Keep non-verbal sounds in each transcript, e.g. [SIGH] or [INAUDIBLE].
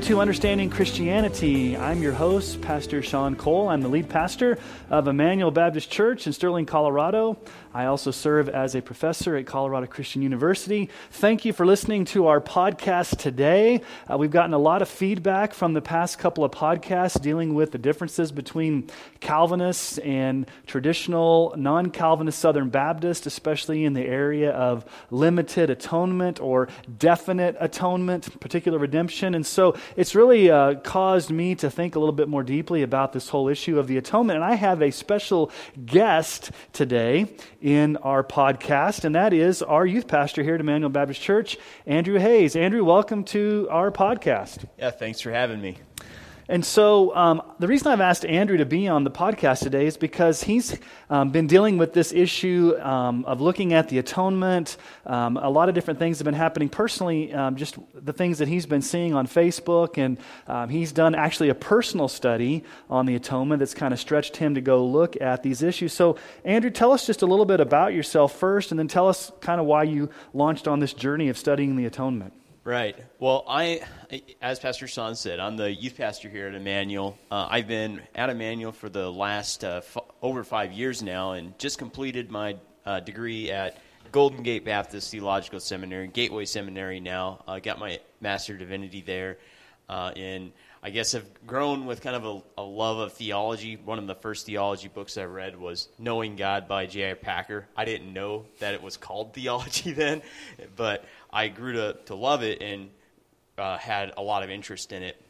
Welcome to Understanding Christianity. I'm your host, Pastor Sean Cole. I'm the lead pastor of Emmanuel Baptist Church in Sterling, Colorado. I also serve as a professor at Colorado Christian University. Thank you for listening to our podcast today. Uh, we've gotten a lot of feedback from the past couple of podcasts dealing with the differences between Calvinists and traditional non Calvinist Southern Baptists, especially in the area of limited atonement or definite atonement, particular redemption. And so it's really uh, caused me to think a little bit more deeply about this whole issue of the atonement. And I have a special guest today in our podcast, and that is our youth pastor here at Emmanuel Baptist Church, Andrew Hayes. Andrew, welcome to our podcast. Yeah, thanks for having me. And so, um, the reason I've asked Andrew to be on the podcast today is because he's um, been dealing with this issue um, of looking at the atonement. Um, a lot of different things have been happening personally, um, just the things that he's been seeing on Facebook. And um, he's done actually a personal study on the atonement that's kind of stretched him to go look at these issues. So, Andrew, tell us just a little bit about yourself first, and then tell us kind of why you launched on this journey of studying the atonement. Right. Well, I, as Pastor Sean said, I'm the youth pastor here at Emmanuel. Uh, I've been at Emmanuel for the last uh, f- over five years now, and just completed my uh, degree at Golden Gate Baptist Theological Seminary, Gateway Seminary. Now, I got my Master of Divinity there, and I guess have grown with kind of a, a, love of theology. One of the first theology books I read was Knowing God by J.I. Packer. I didn't know that it was called [LAUGHS] theology then, but I grew to, to love it and uh, had a lot of interest in it.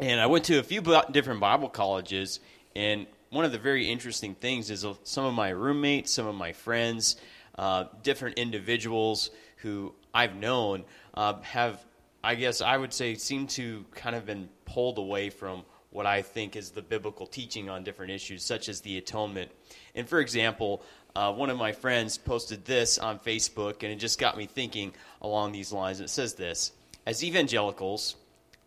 And I went to a few different Bible colleges, and one of the very interesting things is some of my roommates, some of my friends, uh, different individuals who I've known uh, have, I guess I would say, seem to kind of been pulled away from what I think is the biblical teaching on different issues, such as the atonement. And for example, uh, one of my friends posted this on Facebook, and it just got me thinking along these lines. It says this As evangelicals,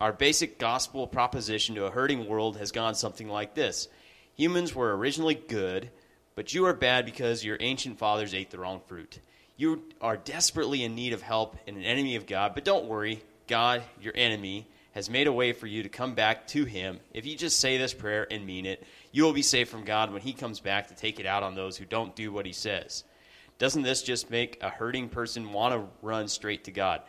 our basic gospel proposition to a hurting world has gone something like this Humans were originally good, but you are bad because your ancient fathers ate the wrong fruit. You are desperately in need of help and an enemy of God, but don't worry. God, your enemy, has made a way for you to come back to Him. If you just say this prayer and mean it, you will be saved from God when He comes back to take it out on those who don't do what He says. Doesn't this just make a hurting person want to run straight to God?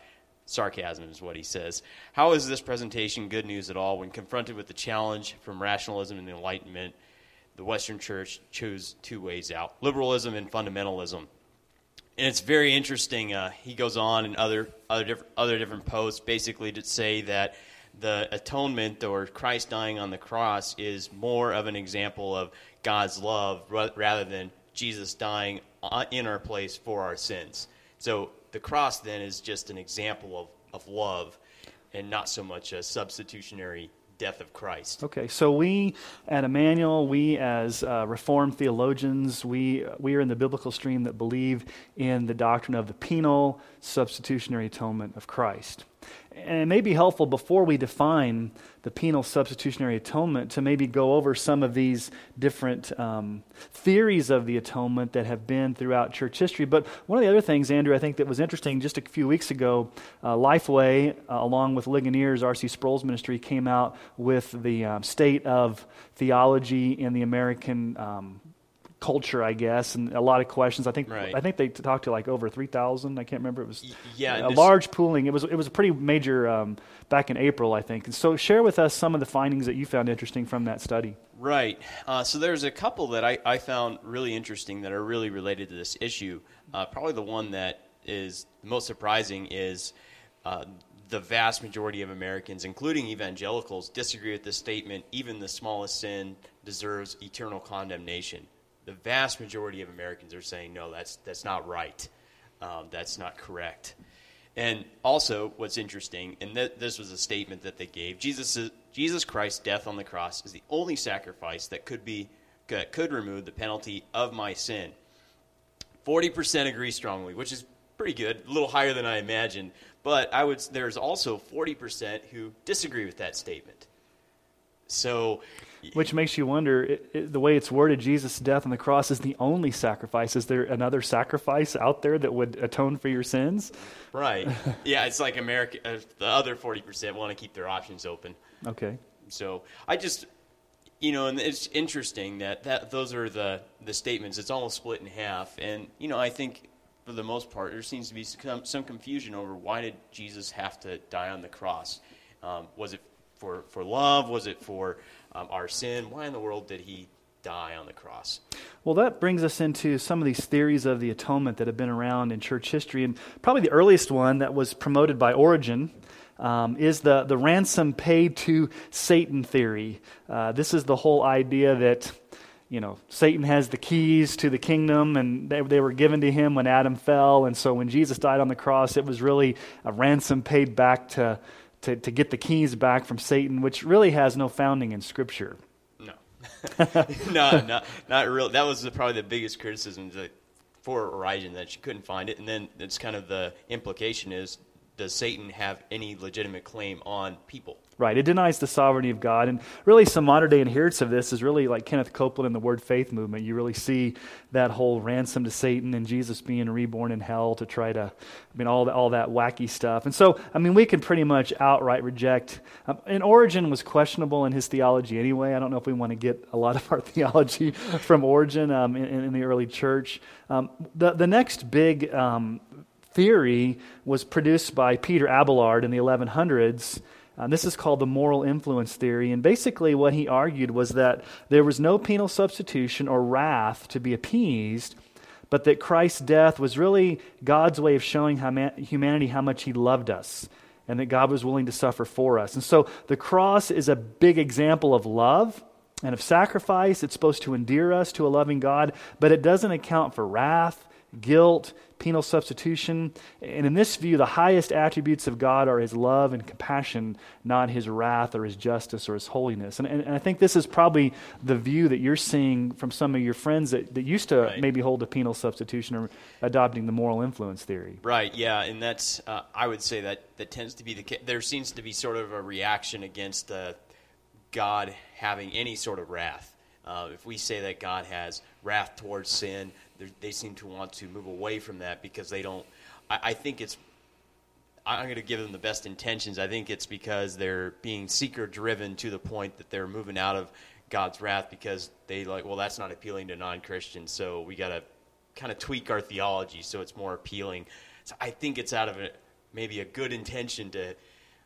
Sarcasm is what he says. How is this presentation good news at all when confronted with the challenge from rationalism and the Enlightenment? The Western Church chose two ways out liberalism and fundamentalism. And it's very interesting. Uh, he goes on in other, other, different, other different posts basically to say that the atonement or Christ dying on the cross is more of an example of God's love rather than Jesus dying in our place for our sins. So the cross then is just an example of, of love and not so much a substitutionary death of Christ. Okay, so we at Emmanuel, we as uh, Reformed theologians, we, we are in the biblical stream that believe in the doctrine of the penal substitutionary atonement of Christ. And it may be helpful before we define the penal substitutionary atonement to maybe go over some of these different um, theories of the atonement that have been throughout church history. But one of the other things, Andrew, I think that was interesting just a few weeks ago, uh, Lifeway, uh, along with Ligonier's R.C. Sproul's ministry, came out with the um, state of theology in the American um, culture, I guess, and a lot of questions. I think right. I think they talked to like over three thousand. I can't remember. It was yeah, a large pooling. It was it was a pretty major um, back in April, I think. And so, share with us some of the findings that you found interesting from that study. Right. Uh, so there's a couple that I, I found really interesting that are really related to this issue. Uh, probably the one that is the most surprising is. Uh, the vast majority of Americans, including evangelicals, disagree with this statement. Even the smallest sin deserves eternal condemnation the vast majority of Americans are saying, no, that's, that's not right. Um, that's not correct. And also, what's interesting, and th- this was a statement that they gave Jesus, Jesus Christ's death on the cross is the only sacrifice that could, be, that could remove the penalty of my sin. 40% agree strongly, which is pretty good, a little higher than I imagined. But I would, there's also 40% who disagree with that statement. So Which makes you wonder it, it, the way it's worded, Jesus' death on the cross is the only sacrifice. Is there another sacrifice out there that would atone for your sins? Right. [LAUGHS] yeah, it's like America, uh, the other 40% want to keep their options open. Okay. So I just, you know, and it's interesting that, that those are the, the statements. It's almost split in half. And, you know, I think for the most part, there seems to be some, some confusion over why did Jesus have to die on the cross? Um, was it for, for love? Was it for um, our sin? Why in the world did he die on the cross? Well, that brings us into some of these theories of the atonement that have been around in church history. And probably the earliest one that was promoted by Origen. Um, is the, the ransom paid to Satan theory. Uh, this is the whole idea that you know, Satan has the keys to the kingdom, and they, they were given to him when Adam fell. And so when Jesus died on the cross, it was really a ransom paid back to, to, to get the keys back from Satan, which really has no founding in Scripture. No. [LAUGHS] no, not, not real. That was the, probably the biggest criticism for Origen, that she couldn't find it. And then it's kind of the implication is does Satan have any legitimate claim on people? Right. It denies the sovereignty of God. And really, some modern day adherents of this is really like Kenneth Copeland and the Word Faith movement. You really see that whole ransom to Satan and Jesus being reborn in hell to try to, I mean, all, the, all that wacky stuff. And so, I mean, we can pretty much outright reject. Um, and Origen was questionable in his theology anyway. I don't know if we want to get a lot of our [LAUGHS] theology from Origen um, in, in, the early church. Um, the, the next big um, theory was produced by Peter Abelard in the 1100s. Uh, this is called the moral influence theory. And basically, what he argued was that there was no penal substitution or wrath to be appeased, but that Christ's death was really God's way of showing how man- humanity how much he loved us and that God was willing to suffer for us. And so the cross is a big example of love and of sacrifice. It's supposed to endear us to a loving God, but it doesn't account for wrath, guilt, penal substitution. And in this view, the highest attributes of God are his love and compassion, not his wrath or his justice or his holiness. And, and, and I think this is probably the view that you're seeing from some of your friends that, that used to right. maybe hold a penal substitution or adopting the moral influence theory. Right, yeah. And that's, uh, I would say that, that tends to be the case. There seems to be sort of a reaction against uh, God having any sort of wrath. Uh, if we say that God has wrath towards sin, they seem to want to move away from that because they don't. I, I think it's. I'm going to give them the best intentions. I think it's because they're being seeker driven to the point that they're moving out of God's wrath because they like, well, that's not appealing to non Christians, so we got to kind of tweak our theology so it's more appealing. So I think it's out of a, maybe a good intention to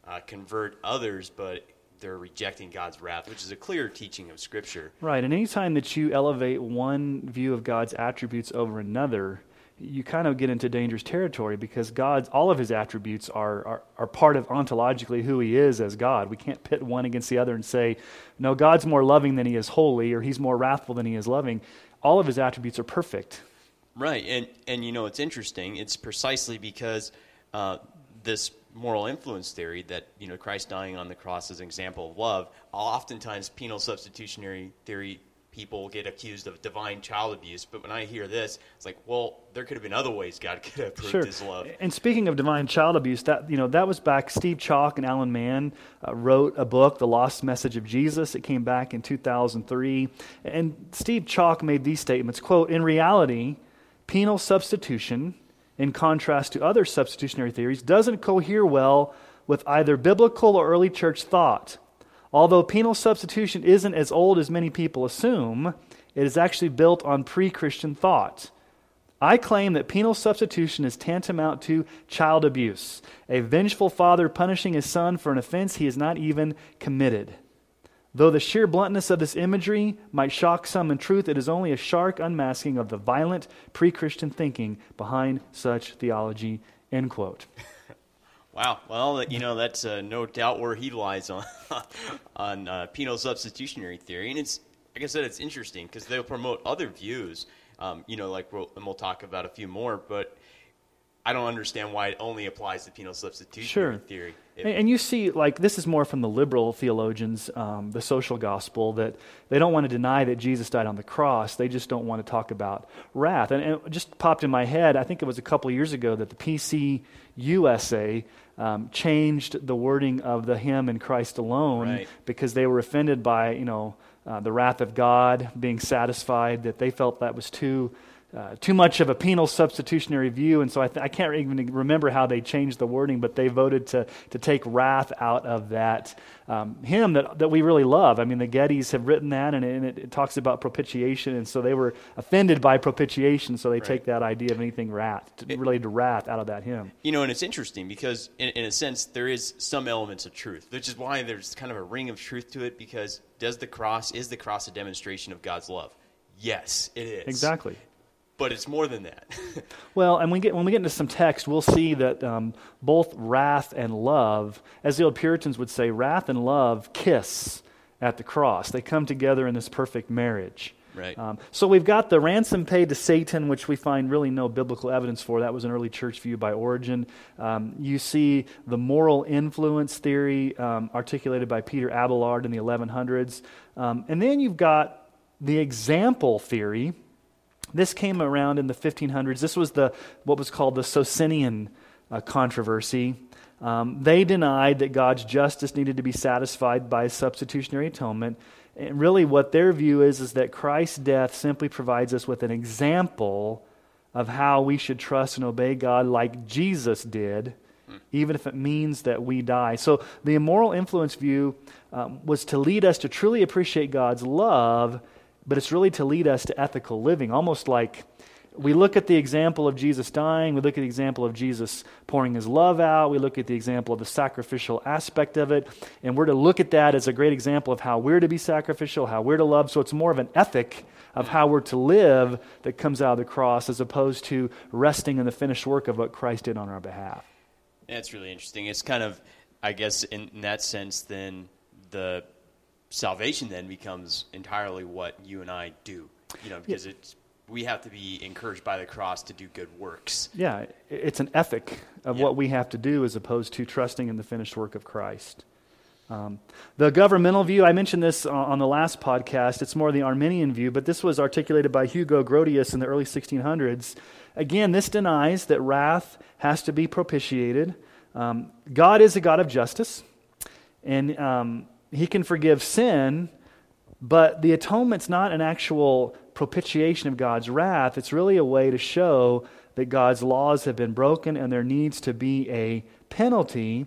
uh, convert others, but they're rejecting God's wrath, which is a clear teaching of Scripture. Right. And anytime that you elevate one view of God's attributes over another, you kind of get into dangerous territory because God's all of his attributes are, are, are part of ontologically who he is as God. We can't pit one against the other and say, no, God's more loving than he is holy, or he's more wrathful than he is loving. All of his attributes are perfect. Right. And and you know it's interesting. It's precisely because uh, this moral influence theory that you know Christ dying on the cross is an example of love. Oftentimes, penal substitutionary theory people get accused of divine child abuse, but when I hear this, it's like, well, there could have been other ways God [LAUGHS] could have proved sure. His love. And speaking of divine child abuse, that you know that was back. Steve Chalke and Alan Mann uh, wrote a book, The Lost Message of Jesus. It came back in 2003, and Steve Chalke made these statements: "Quote: In reality, penal substitution." In contrast to other substitutionary theories, doesn't cohere well with either biblical or early church thought. Although penal substitution isn't as old as many people assume, it is actually built on pre Christian thought. I claim that penal substitution is tantamount to child abuse, a vengeful father punishing his son for an offense he has not even committed. Though the sheer bluntness of this imagery might shock some, in truth, it is only a sharp unmasking of the violent pre Christian thinking behind such theology. End quote. [LAUGHS] Wow. Well, you know, that's uh, no doubt where he lies on, [LAUGHS] on uh, penal substitutionary theory. And it's, like I said, it's interesting because they'll promote other views, um, you know, like we'll, and we'll talk about a few more, but I don't understand why it only applies to penal substitution sure. theory. And, and, you see, like, this is more from the liberal theologians, um, the social gospel, that they don't want to deny that Jesus died on the cross. They just don't want to talk about wrath. And, and it just popped in my head, I think it was a couple years ago, that the PC USA um, changed the wording of the hymn in Christ alone Right. because they were offended by, you know, uh, the wrath of God being satisfied, that they felt that was too. Uh, too much of a penal substitutionary view, and so I, th- I can't even remember how they changed the wording, but they voted to, to take wrath out of that um, hymn that, that we really love. I mean, the Gettys have written that, and, it, and it, it talks about propitiation, and so they were offended by propitiation, so they take that idea of anything wrath, to, related to wrath, out of that hymn. You know, and it's interesting because, in, in a sense, there is some elements of truth, which is why there's kind of a ring of truth to it. Because does the cross is the cross a demonstration of God's love? Yes, it is. Exactly. But it's more than that. [LAUGHS] Well, and we get, when we get into some text, we'll see that um, both wrath and love, as the old Puritans would say, wrath and love kiss at the cross. They come together in this perfect marriage. Right. Um, so we've got the ransom paid to Satan, which we find really no biblical evidence for. That was an early church view by Origen. Um, you see the moral influence theory um, articulated by Peter Abelard in the 1100s. Um, and then you've got the example theory. This came around in the 1500s. This was the what was called the Socinian uh, controversy. Um, they denied that God's justice needed to be satisfied by substitutionary atonement. And really, what their view is is that Christ's death simply provides us with an example of how we should trust and obey God like Jesus did, even if it means that we die. So, the immoral influence view um, was to lead us to truly appreciate God's love, but it's really to lead us to ethical living, almost like we look at the example of Jesus dying, we look at the example of Jesus pouring his love out, we look at the example of the sacrificial aspect of it, and we're to look at that as a great example of how we're to be sacrificial, how we're to love. So it's more of an ethic of how we're to live that comes out of the cross as opposed to resting in the finished work of what Christ did on our behalf. That's really interesting. It's kind of, I guess, in, in that sense, then the salvation then becomes entirely what you and I do. You know, because it's we have to be encouraged by the cross to do good works. Yeah, it's an ethic of Yeah. what we have to do as opposed to trusting in the finished work of Christ. Um, the governmental view, I mentioned this on on the last podcast, it's more the Arminian view, but this was articulated by Hugo Grotius in the early 1600s. Again, this denies that wrath has to be propitiated. Um, God is a God of justice, and um, He can forgive sin, but the atonement's not an actual propitiation of God's wrath. It's really a way to show that God's laws have been broken and there needs to be a penalty.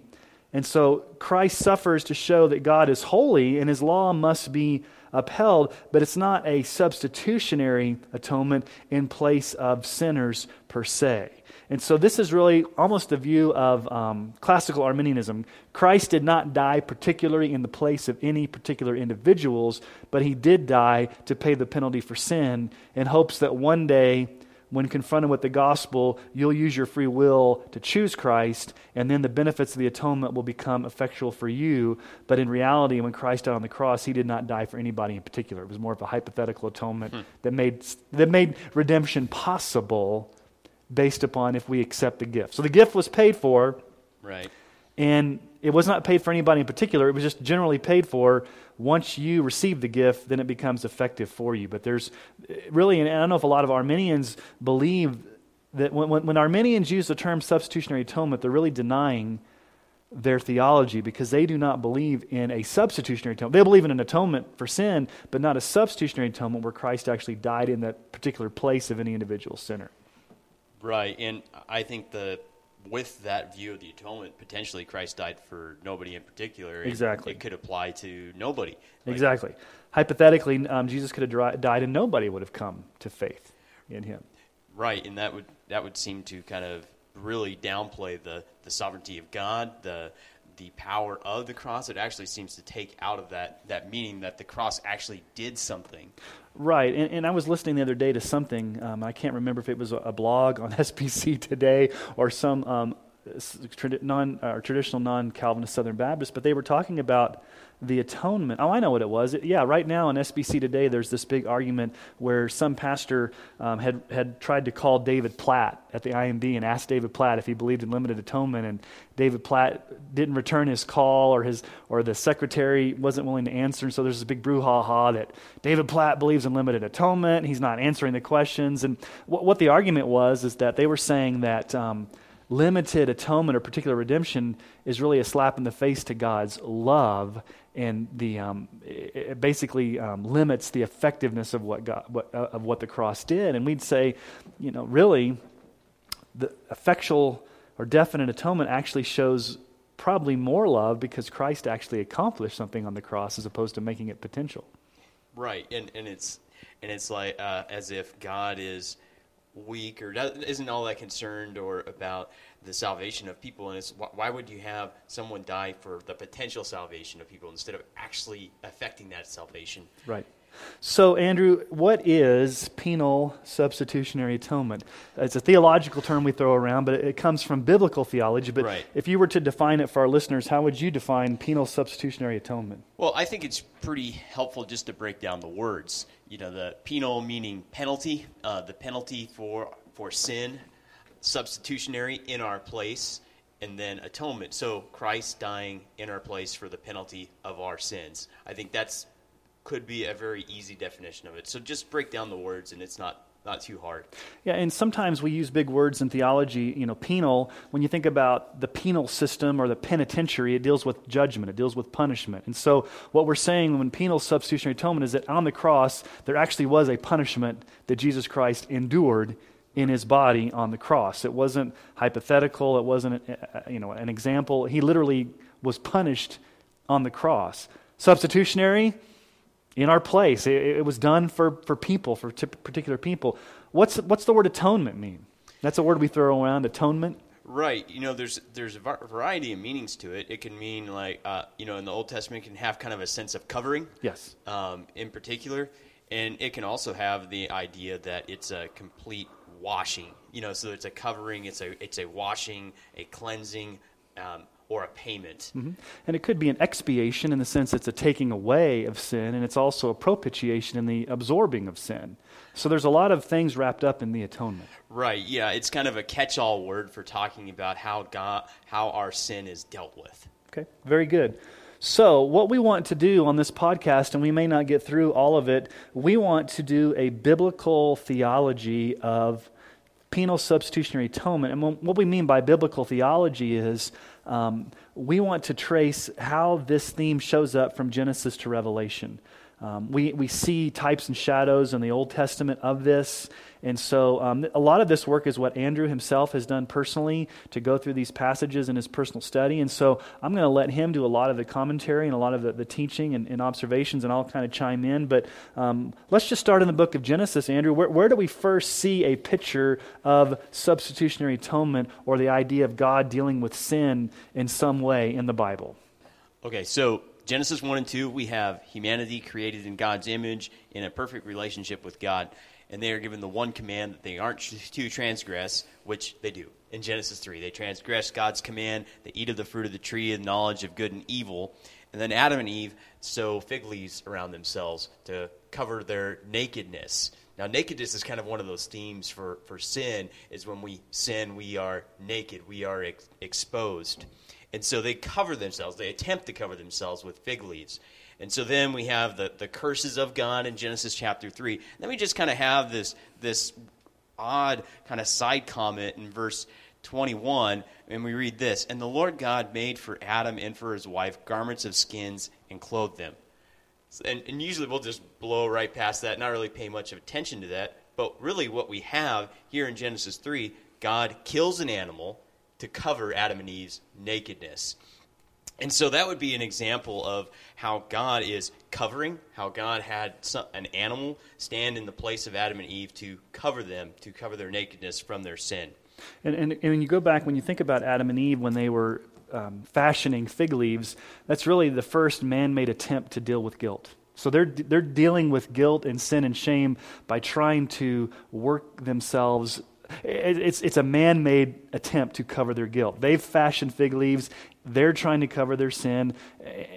And so Christ suffers to show that God is holy and his law must be upheld, but it's not a substitutionary atonement in place of sinners per se. And so this is really almost the view of um, classical Arminianism. Christ did not die particularly in the place of any particular individuals, but he did die to pay the penalty for sin in hopes that one day, when confronted with the gospel, you'll use your free will to choose Christ, and then the benefits of the atonement will become effectual for you. But in reality, when Christ died on the cross, he did not die for anybody in particular. It was more of a hypothetical atonement that, made, that made redemption possible based upon if we accept the gift. So the gift was paid for, Right. and it was not paid for anybody in particular. It was just generally paid for. Once you receive the gift, then it becomes effective for you. But there's really, and I don't know if a lot of Arminians believe that when, when, when Arminians use the term substitutionary atonement, they're really denying their theology because they do not believe in a substitutionary atonement. They believe in an atonement for sin, but not a substitutionary atonement where Christ actually died in that particular place of any individual sinner. Right, and I think the with that view of the atonement, potentially Christ died for nobody in particular. Exactly. it could apply to nobody. Like, Exactly. Hypothetically, um, Jesus could have died and nobody would have come to faith in him. Right, and that would that would seem to kind of really downplay the the sovereignty of God, the the power of the cross. It actually seems to take out of that that meaning that the cross actually did something. Right, and, and I was listening the other day to something. Um, I can't remember if it was a, blog on [LAUGHS] SBC today or some um, non or traditional non-Calvinist Southern Baptist, but they were talking about the atonement. Oh, I know what it was. It- yeah, right now on SBC today, there's this big argument where some pastor um, had had tried to call David Platt at the IMB and asked David Platt if he believed in limited atonement, and David Platt didn't return his call, or his or the secretary wasn't willing to answer. And so there's this big brouhaha that David Platt believes in limited atonement. He's not answering the questions. And what, what the argument was is that they were saying that. Um, limited atonement or particular redemption is really a slap in the face to God's love, and the um, it basically um, limits the effectiveness of what God what, uh, of what the cross did. And we'd say, you know, really, the effectual or definite atonement actually shows probably more love because Christ actually accomplished something on the cross as opposed to making it potential. Right, and and it's and it's like uh, as if God is weak or isn't all that concerned or about the salvation of people and it's why would you have someone die for the potential salvation of people instead of actually affecting that salvation? Right so, Andrew, what is penal substitutionary atonement? It's a theological term we throw around, but it comes from biblical theology. But right. if you were to define it for our listeners, how would you define penal substitutionary atonement? Well, I think it's pretty helpful just to break down the words. You know, the penal meaning penalty, uh, the penalty for for sin, substitutionary in our place, and then atonement. So Christ dying in our place for the penalty of our sins. I think that's could be a very easy definition of it. So just break down the words, and it's not not too hard. Yeah, and sometimes we use big words in theology. You know, penal. When you think about the penal system or the penitentiary, it deals with judgment. It deals with punishment. And so, what we're saying when penal substitutionary atonement is that on the cross there actually was a punishment that Jesus Christ endured in his body on the cross. It wasn't hypothetical. It wasn't, uh, uh, you know, an example. He literally was punished on the cross. Substitutionary in our place. It, it was done for, for people, for t- particular people. What's, what's the word atonement mean? That's a word we throw around, atonement. Right. You know, there's there's a variety of meanings to it. It can mean like, uh, you know, in the Old Testament, can have kind of a sense of covering. Yes. Um, in particular, and it can also have the idea that it's a complete washing. You know, so it's a covering, it's a it's a washing, a cleansing, um, or a payment. Mm-hmm. And it could be an expiation in the sense it's a taking away of sin, and it's also a propitiation in the absorbing of sin. So there's a lot of things wrapped up in the atonement. Right. Yeah, it's kind of a catch-all word for talking about how God, how our sin is dealt with. Okay. Very good. So, what we want to do on this podcast, and we may not get through all of it, we want to do a biblical theology of penal substitutionary atonement. And what we mean by biblical theology is um, we want to trace how this theme shows up from Genesis to Revelation. Um, we, we see types and shadows in the Old Testament of this. And so um, a lot of this work is what Andrew himself has done personally to go through these passages in his personal study. And so I'm going to let him do a lot of the commentary and a lot of the, the teaching and, and, observations, and I'll kind of chime in. But um, let's just start in the book of Genesis, Andrew. Where, where do we first see a picture of substitutionary atonement or the idea of God dealing with sin in some way in the Bible? Okay, so Genesis 1 and 2, we have humanity created in God's image in a perfect relationship with God and they are given the one command that they aren't to transgress, which they do. In Genesis 3, they transgress God's command, they eat of the fruit of the tree of knowledge of good and evil. And then Adam and Eve sew fig leaves around themselves to cover their nakedness. Now, nakedness is kind of one of those themes for, for sin, is when we sin, we are naked, we are ex- exposed. And so they cover themselves, they attempt to cover themselves with fig leaves. And so then we have the, the curses of God in Genesis chapter 3. And then we just kind of have this, this odd kind of side comment in verse 21, and we read this And the Lord God made for Adam and for his wife garments of skins and clothed them. And, and usually we'll just blow right past that, not really pay much of attention to that. But really, what we have here in Genesis 3, God kills an animal to cover Adam and Eve's nakedness. And so that would be an example of how God is covering, how God had some, an animal stand in the place of Adam and Eve to cover them, to cover their nakedness from their sin. And, and, and when you go back, when you think about Adam and Eve, when they were um, fashioning fig leaves, that's really the first man made attempt to deal with guilt. So they're, they're dealing with guilt and sin and shame by trying to work themselves it's, it's a man made attempt to cover their guilt. They've fashioned fig leaves, they're trying to cover their sin,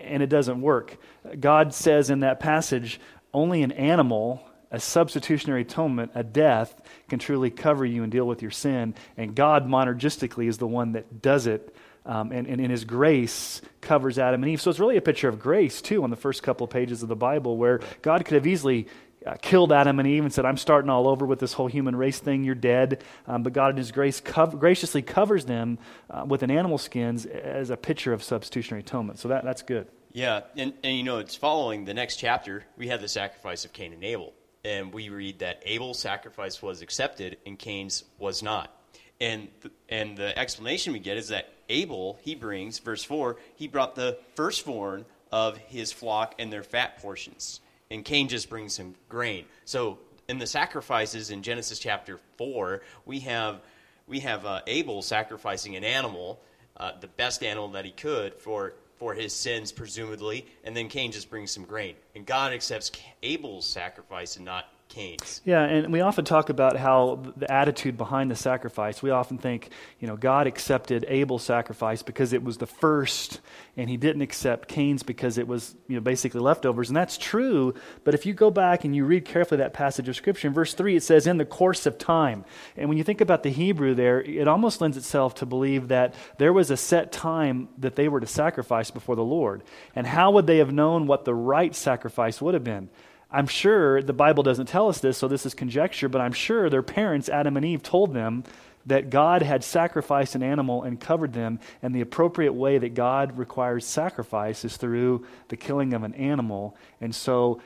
and it doesn't work. God says in that passage only an animal, a substitutionary atonement, a death, can truly cover you and deal with your sin. And God, monergistically, is the one that does it. Um, and, and in his grace covers Adam and Eve. So it's really a picture of grace, too, on the first couple of pages of the Bible, where God could have easily uh, killed Adam and Eve and said, I'm starting all over with this whole human race thing. You're dead. Um, but God, in His grace, graciously covers them uh, with an animal skins as a picture of substitutionary atonement. So that, that's good. Yeah, and, and you know, it's following the next chapter. We have the sacrifice of Cain and Abel. And we read that Abel's sacrifice was accepted and Cain's was not. And, th- and the explanation we get is that Abel, he brings, verse 4, he brought the firstborn of his flock and their fat portions and Cain just brings him grain. So in the sacrifices in Genesis chapter four, we have we have uh, Abel sacrificing an animal, uh, the best animal that he could for for his sins, presumably, and then Cain just brings some grain, and God accepts Abel's sacrifice and not Cain's. Yeah, and we often talk about how the attitude behind the sacrifice. We often think, you know, God accepted Abel's sacrifice because it was the first, and he didn't accept Cain's because it was, you know, basically leftovers. And that's true, but if you go back and you read carefully that passage of Scripture, in verse 3, it says, in the course of time. And when you think about the Hebrew there, it almost lends itself to believe that there was a set time that they were to sacrifice before the Lord. And how would they have known what the right sacrifice would have been? I'm sure the Bible doesn't tell us this, so this is conjecture, but I'm sure their parents, Adam and Eve, told them that God had sacrificed an animal and covered them, and the appropriate way that God requires sacrifice is through the killing of an animal. And so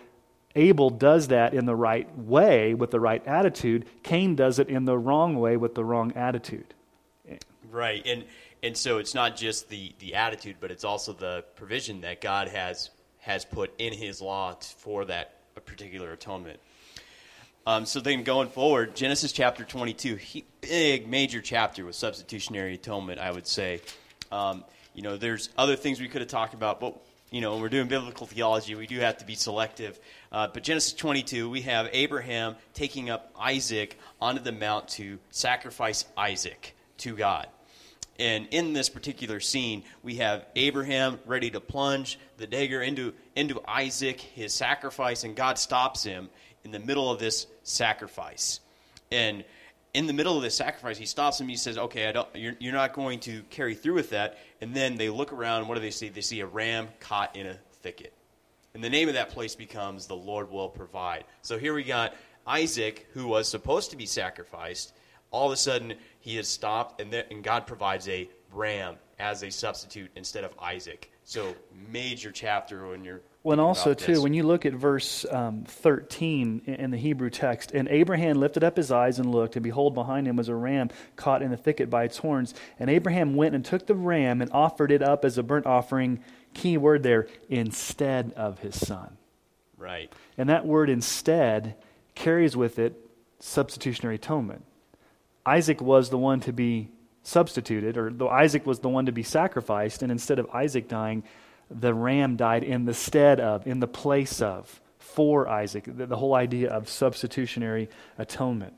Abel does that in the right way with the right attitude. Cain does it in the wrong way with the wrong attitude. Right. And and so it's not just the, the attitude, but it's also the provision that God has has put in his law for that a particular atonement. Um, so then going forward, Genesis chapter 22, he, big, major chapter with substitutionary atonement, I would say. Um, you know, there's other things we could have talked about, but, you know, when we're doing biblical theology, we do have to be selective. Uh, but Genesis 22, we have Abraham taking up Isaac onto the mount to sacrifice Isaac to God. And in this particular scene, we have Abraham ready to plunge the dagger into, into Isaac, his sacrifice, and God stops him in the middle of this sacrifice. And in the middle of this sacrifice, he stops him. He says, "Okay, you're, you're not going to carry through with that." And then they look around. What do they see? They see a ram caught in a thicket, and the name of that place becomes "The Lord Will Provide." So here we got Isaac, who was supposed to be sacrificed. All of a sudden, he has stopped, and, there, and God provides a ram as a substitute instead of Isaac. So major chapter when you're. When also too, when you look at verse um, thirteen in the Hebrew text, and Abraham lifted up his eyes and looked, and behold, behind him was a ram caught in the thicket by its horns. And Abraham went and took the ram and offered it up as a burnt offering. Key word there, instead of his son. Right. And that word instead carries with it substitutionary atonement. Isaac was the one to be substituted, or though Isaac was the one to be sacrificed, and instead of Isaac dying, the ram died in the stead of, in the place of, for Isaac. The, the whole idea of substitutionary atonement.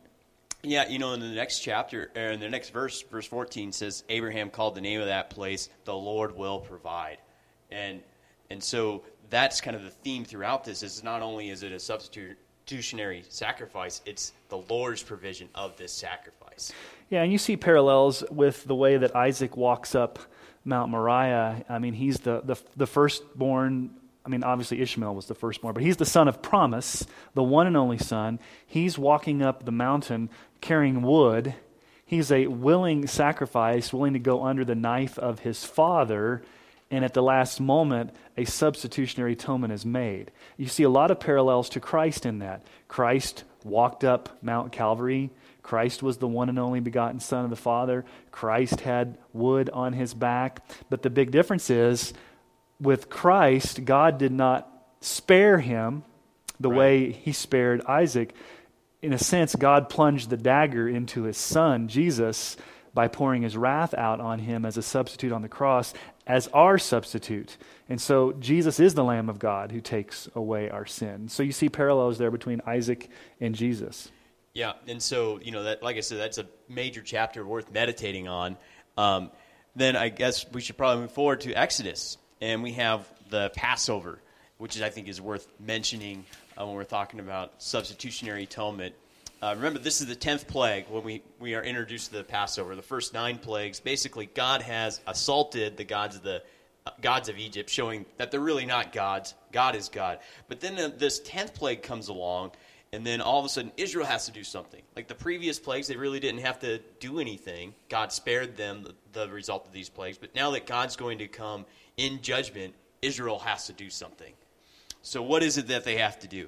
Yeah, you know, in the next chapter, or in the next verse, verse 14 says, Abraham called the name of that place, the Lord will provide. And, and so that's kind of the theme throughout this is not only is it a substitutionary sacrifice, it's the Lord's provision of this sacrifice. Yeah, and you see parallels with the way that Isaac walks up Mount Moriah. I mean, he's the, the, the firstborn. I mean, obviously Ishmael was the firstborn, but he's the son of promise, the one and only son. He's walking up the mountain carrying wood. He's a willing sacrifice, willing to go under the knife of his father. And at the last moment, a substitutionary atonement is made. You see a lot of parallels to Christ in that. Christ walked up Mount Calvary Christ was the one and only begotten Son of the Father. Christ had wood on his back. But the big difference is with Christ, God did not spare him the right. way he spared Isaac. In a sense, God plunged the dagger into his son, Jesus, by pouring his wrath out on him as a substitute on the cross, as our substitute. And so Jesus is the Lamb of God who takes away our sin. So you see parallels there between Isaac and Jesus. Yeah, and so you know that, like I said, that's a major chapter worth meditating on. Um, then I guess we should probably move forward to Exodus, and we have the Passover, which is, I think is worth mentioning uh, when we're talking about substitutionary atonement. Uh, remember, this is the tenth plague when we, we are introduced to the Passover. The first nine plagues, basically, God has assaulted the gods of the gods of Egypt, showing that they're really not gods. God is God. But then uh, this tenth plague comes along, and then all of a sudden Israel has to do something. Like the previous plagues, they really didn't have to do anything. God spared them the, the result of these plagues. But now that God's going to come in judgment, Israel has to do something. So what is it that they have to do?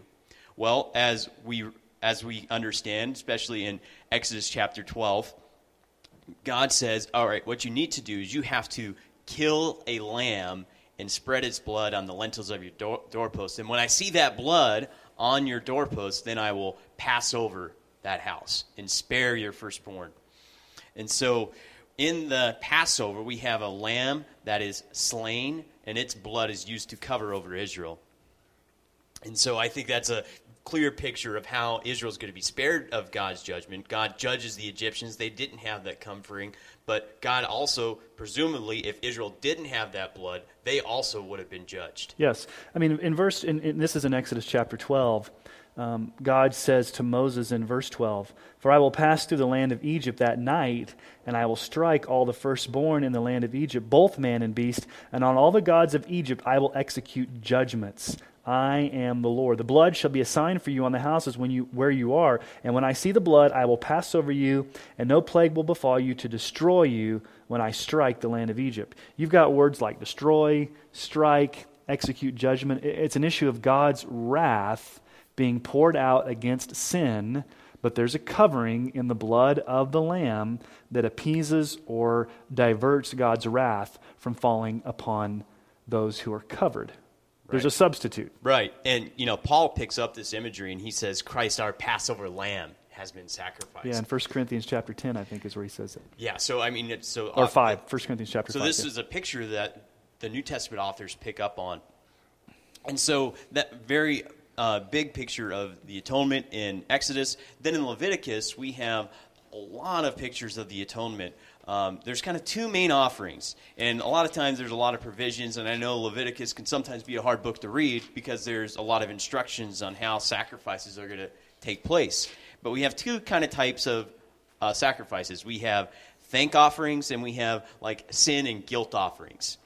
Well, as we as we understand, especially in Exodus chapter 12, God says, "All right, what you need to do is you have to kill a lamb and spread its blood on the lintels of your door, doorpost. And when I see that blood on your doorpost, then I will pass over that house and spare your firstborn. And so in the Passover, we have a lamb that is slain, and its blood is used to cover over Israel. And so I think that's a clear picture of how Israel is going to be spared of God's judgment. God judges the Egyptians. They didn't have that comforting, but God also, presumably, if Israel didn't have that blood, they also would have been judged. Yes. I mean, in verse, in, in, this is in Exodus chapter 12. Um, God says to Moses in verse 12, For I will pass through the land of Egypt that night, and I will strike all the firstborn in the land of Egypt, both man and beast, and on all the gods of Egypt I will execute judgments. I am the Lord. The blood shall be a sign for you on the houses when you, where you are. And when I see the blood, I will pass over you, and no plague will befall you to destroy you when I strike the land of Egypt. You've got words like destroy, strike, execute judgment. It's an issue of God's wrath being poured out against sin, but there's a covering in the blood of the Lamb that appeases or diverts God's wrath from falling upon those who are covered. There's right. a substitute. Right. And, you know, Paul picks up this imagery and he says, Christ, our Passover lamb, has been sacrificed. Yeah, in 1 Corinthians chapter 10, I think, is where he says it. Yeah, so, I mean, it's so. Or uh, 5, 1 Corinthians chapter so 5. So this yeah. is a picture that the New Testament authors pick up on. And so that very uh, big picture of the atonement in Exodus. Then in Leviticus, we have a lot of pictures of the atonement um, there's kind of two main offerings. And a lot of times there's a lot of provisions, and I know Leviticus can sometimes be a hard book to read because there's a lot of instructions on how sacrifices are going to take place. But we have two kind of types of uh, sacrifices we have thank offerings, and we have like sin and guilt offerings.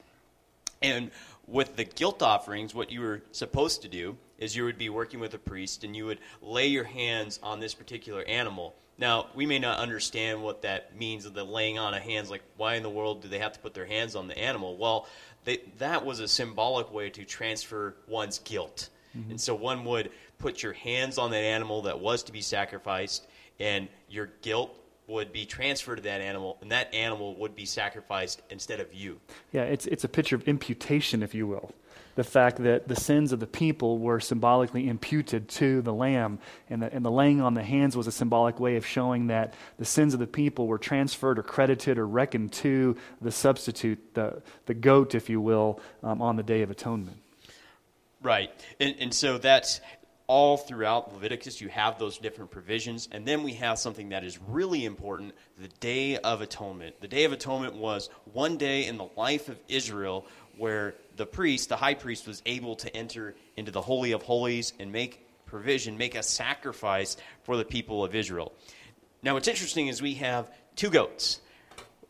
And with the guilt offerings, what you were supposed to do is you would be working with a priest and you would lay your hands on this particular animal now, we may not understand what that means of the laying on of hands. Like, why in the world do they have to put their hands on the animal? Well, they, that was a symbolic way to transfer one's guilt. Mm-hmm. And so one would put your hands on that animal that was to be sacrificed, and your guilt would be transferred to that animal, and that animal would be sacrificed instead of you. Yeah, it's, it's a picture of imputation, if you will the fact that the sins of the people were symbolically imputed to the lamb, and the, and the laying on the hands was a symbolic way of showing that the sins of the people were transferred or credited or reckoned to the substitute, the, the goat, if you will, um, on the Day of Atonement. Right. And, and so that's all throughout Leviticus, you have those different provisions. And then we have something that is really important the Day of Atonement. The Day of Atonement was one day in the life of Israel where the priest, the high priest, was able to enter into the Holy of Holies and make provision, make a sacrifice for the people of Israel. Now, what's interesting is we have two goats.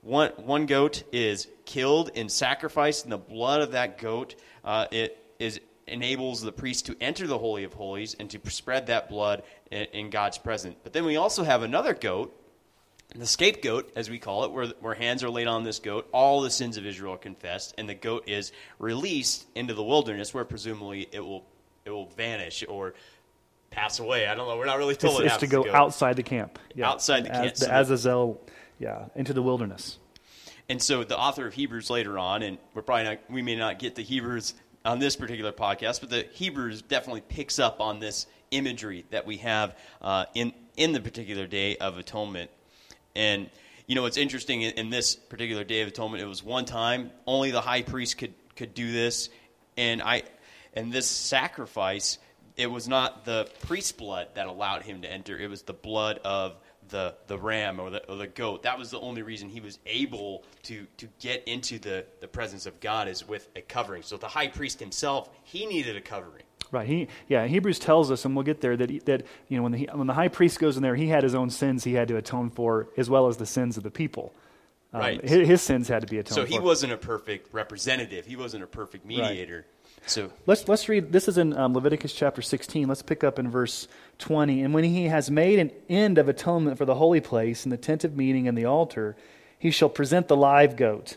One, one goat is killed and sacrificed, and the blood of that goat uh, it is enables the priest to enter the Holy of Holies and to spread that blood in, in God's presence. But then we also have another goat the scapegoat, as we call it, where, where hands are laid on this goat, all the sins of Israel are confessed, and the goat is released into the wilderness, where presumably it will it will vanish or pass away. I don't know. We're not really told it's, it's to go, go, outside the camp. Yeah. Outside the camp. As, the Azazel, yeah, into the wilderness. And so the author of Hebrews later on, and we're probably not, we may not get the Hebrews on this particular podcast, but the Hebrews definitely picks up on this imagery that we have uh, in in the particular day of atonement. And you know, it's interesting in, this particular Day of Atonement. It was one time only the high priest could could do this, and I, and this sacrifice. It was not the priest's blood that allowed him to enter. It was the blood of the, the ram or the, or the goat. That was the only reason he was able to, to get into the, the presence of God is with a covering. So the high priest himself, he needed a covering. Right. He, yeah, Hebrews tells us, and we'll get there, that, he, that you know, when the, when the high priest goes in there, he had his own sins he had to atone for, as well as the sins of the people. Um, Right. His, his sins had to be atoned for. So he wasn't a perfect representative. He wasn't a perfect mediator. So Let's, let's read, this is in um, Leviticus chapter 16. Let's pick up in verse 20. And when he has made an end of atonement for the holy place and the tent of meeting and the altar, he shall present the live goat.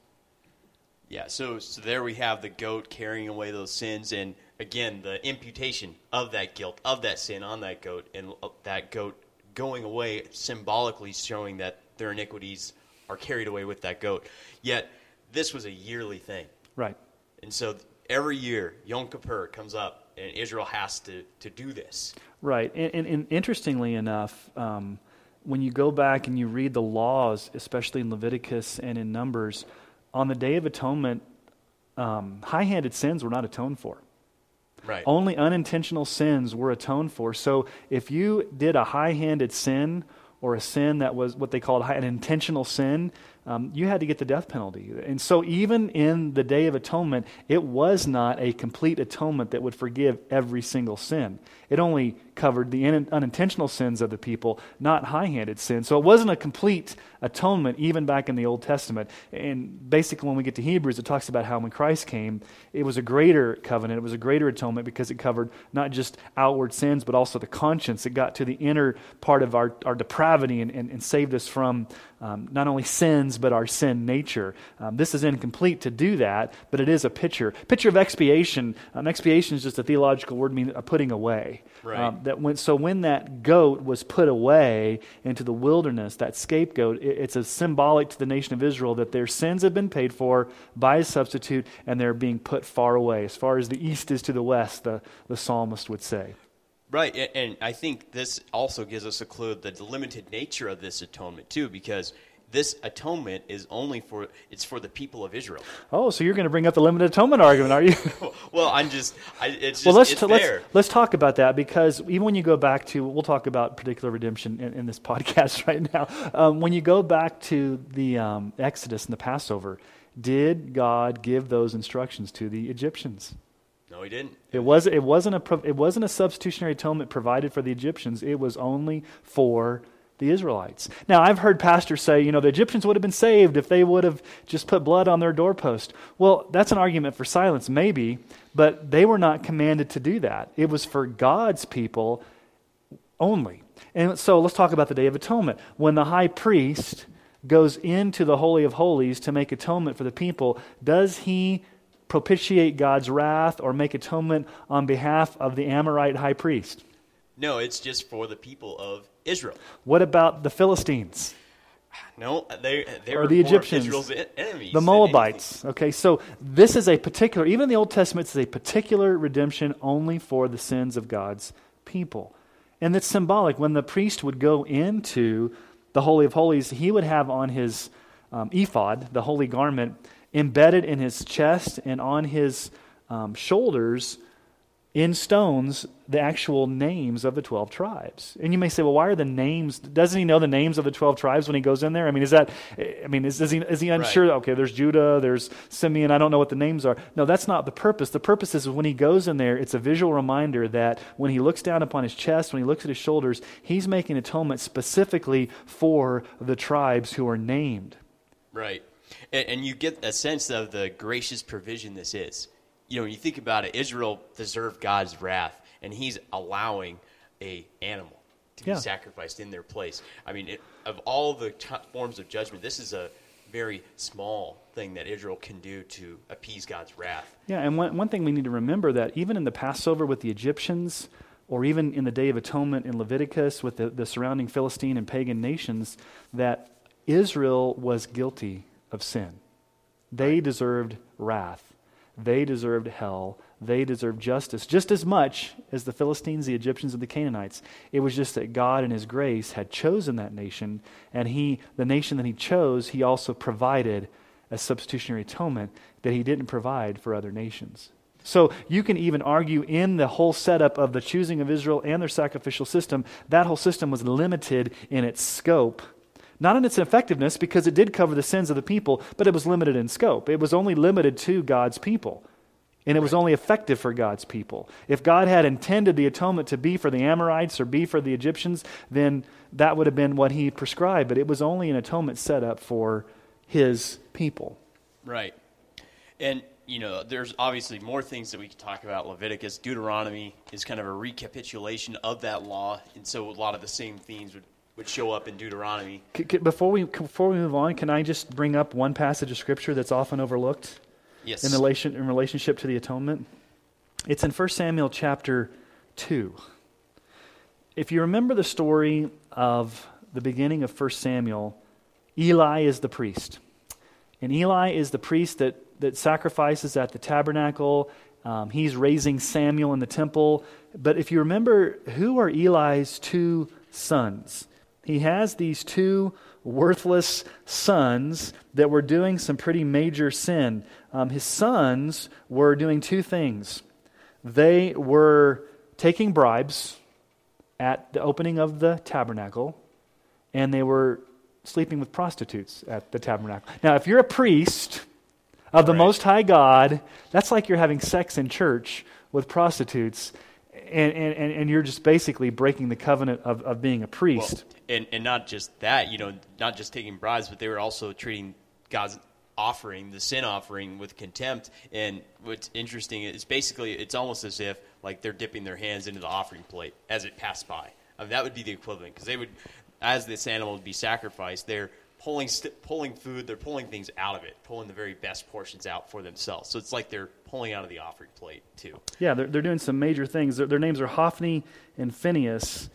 Yeah, so so there we have the goat carrying away those sins, and again the imputation of that guilt of that sin on that goat, and that goat going away symbolically showing that their iniquities are carried away with that goat. Yet this was a yearly thing. Right. And so every year, Yom Kippur comes up, and Israel has to, to do this. Right. And, and, and interestingly enough, um, when you go back and you read the laws, especially in Leviticus and in Numbers, on the Day of Atonement, um, high handed sins were not atoned for. Right. Only unintentional sins were atoned for. So if you did a high handed sin or a sin that was what they called high- an intentional sin, um, you had to get the death penalty. And so even in the Day of Atonement, it was not a complete atonement that would forgive every single sin. It only covered the in- unintentional sins of the people, not high handed sins. So it wasn't a complete atonement even back in the Old Testament. And basically, when we get to Hebrews, it talks about how when Christ came, it was a greater covenant, it was a greater atonement because it covered not just outward sins, but also the conscience. It got to the inner part of our, our depravity and, and, and saved us from um, not only sins, but our sin nature. Um, this is incomplete to do that, but it is a picture. Picture of expiation. Um, expiation is just a theological word meaning a putting away. Right. Um, that when, so when that goat was put away into the wilderness, that scapegoat, it, it's a symbolic to the nation of Israel that their sins have been paid for by a substitute and they're being put far away, as far as the east is to the west, the, the psalmist would say. Right, and I think this also gives us a clue of the limited nature of this atonement too, because this atonement is only for it's for the people of Israel. Oh, so you're going to bring up the limited atonement argument, are you? [LAUGHS] well, I'm just, I, it's just well, let's, t- let's, let's talk about that because even when you go back to, we'll talk about particular redemption in, in this [LAUGHS] podcast right now. Um, when you go back to the um, Exodus and the Passover, did God give those instructions to the Egyptians? No, he didn't. It, was it wasn't a it wasn't a substitutionary atonement provided for the Egyptians, it was only for the Israelites. Now, I've heard pastors say, you know, the Egyptians would have been saved if they would have just put blood on their doorpost. Well, that's an argument for silence, maybe, but they were not commanded to do that. It was for God's people only. And so let's talk about the Day of Atonement. When the high priest goes into the Holy of Holies to make atonement for the people, does he propitiate God's wrath or make atonement on behalf of the Amorite high priest? No, it's just for the people of Israel. What about the Philistines? No, they they Or were the Egyptians, Israel's enemies. The Moabites. Okay, so this is a particular, even in the Old Testament, it's a particular redemption only for the sins of God's people. And it's symbolic. When the priest would go into the Holy of Holies, he would have on his um, ephod, the holy garment, embedded in his chest and on his um, shoulders in stones the actual names of the 12 tribes. And you may say, well, why are the names? Doesn't he know the names of the 12 tribes when he goes in there? I mean, is that, I mean, is, is, he, is he unsure? Right. Okay, there's Judah, there's Simeon, I don't know what the names are. No, that's not the purpose. The purpose is when he goes in there, it's a visual reminder that when he looks down upon his chest, when he looks at his shoulders, he's making atonement specifically for the tribes who are named. Right. And, and you get a sense of the gracious provision this is. You know, when you think about it, Israel deserved God's wrath, and He's allowing a animal to Yeah. be sacrificed in their place. I mean, it, of all the t- forms of judgment, this is a very small thing that Israel can do to appease God's wrath. Yeah, and one, one thing we need to remember that even in the Passover with the Egyptians, or even in the Day of Atonement in Leviticus with the, the surrounding Philistine and pagan nations, that Israel was guilty of sin. They deserved wrath. They deserved hell. They deserved justice just as much as the Philistines, the Egyptians, and the Canaanites. It was just that God, in His grace, had chosen that nation, and He, the nation that He chose, He also provided a substitutionary atonement that he didn't provide for other nations. So you can even argue in the whole setup of the choosing of Israel and their sacrificial system, that whole system was limited in its scope. Not in its effectiveness, because it did cover the sins of the people, but it was limited in scope. It was only limited to God's people. And it was only effective for God's people. If God had intended the atonement to be for the Amorites or be for the Egyptians, then that would have been what he prescribed. But it was only an atonement set up for his people. Right. And, you know, there's obviously more things that we could talk about. Leviticus, Deuteronomy is kind of a recapitulation of that law. And so a lot of the same themes would, would show up in Deuteronomy. Before we, before we move on, can I just bring up one passage of Scripture that's often overlooked? Yes. in relation in relationship to the atonement. It's in 1 Samuel chapter 2. If you remember the story of the beginning of 1 Samuel, Eli is the priest. And Eli is the priest that, that sacrifices at the tabernacle. Um, he's raising Samuel in the temple. But if you remember, who are Eli's two sons? He has these two worthless sons that were doing some pretty major sin. Um, his sons were doing two things. They were taking bribes at the opening of the tabernacle, and they were sleeping with prostitutes at the tabernacle. Now, if you're a priest of the right. Most High God, that's like you're having sex in church with prostitutes and, and, and you're just basically breaking the covenant of, of being a priest. Well, and, and not just that, you know, not just taking bribes, but they were also treating God's offering, the sin offering, with contempt. And what's interesting is basically it's almost as if like they're dipping their hands into the offering plate as it passed by. I mean, that would be the equivalent because they would, as this animal would be sacrificed, they're pulling st- pulling food, they're pulling things out of it, pulling the very best portions out for themselves. So it's like they're pulling out of the offering plate too. Yeah, they're, they're doing some major things. Their, their names are Hophni and Phineas.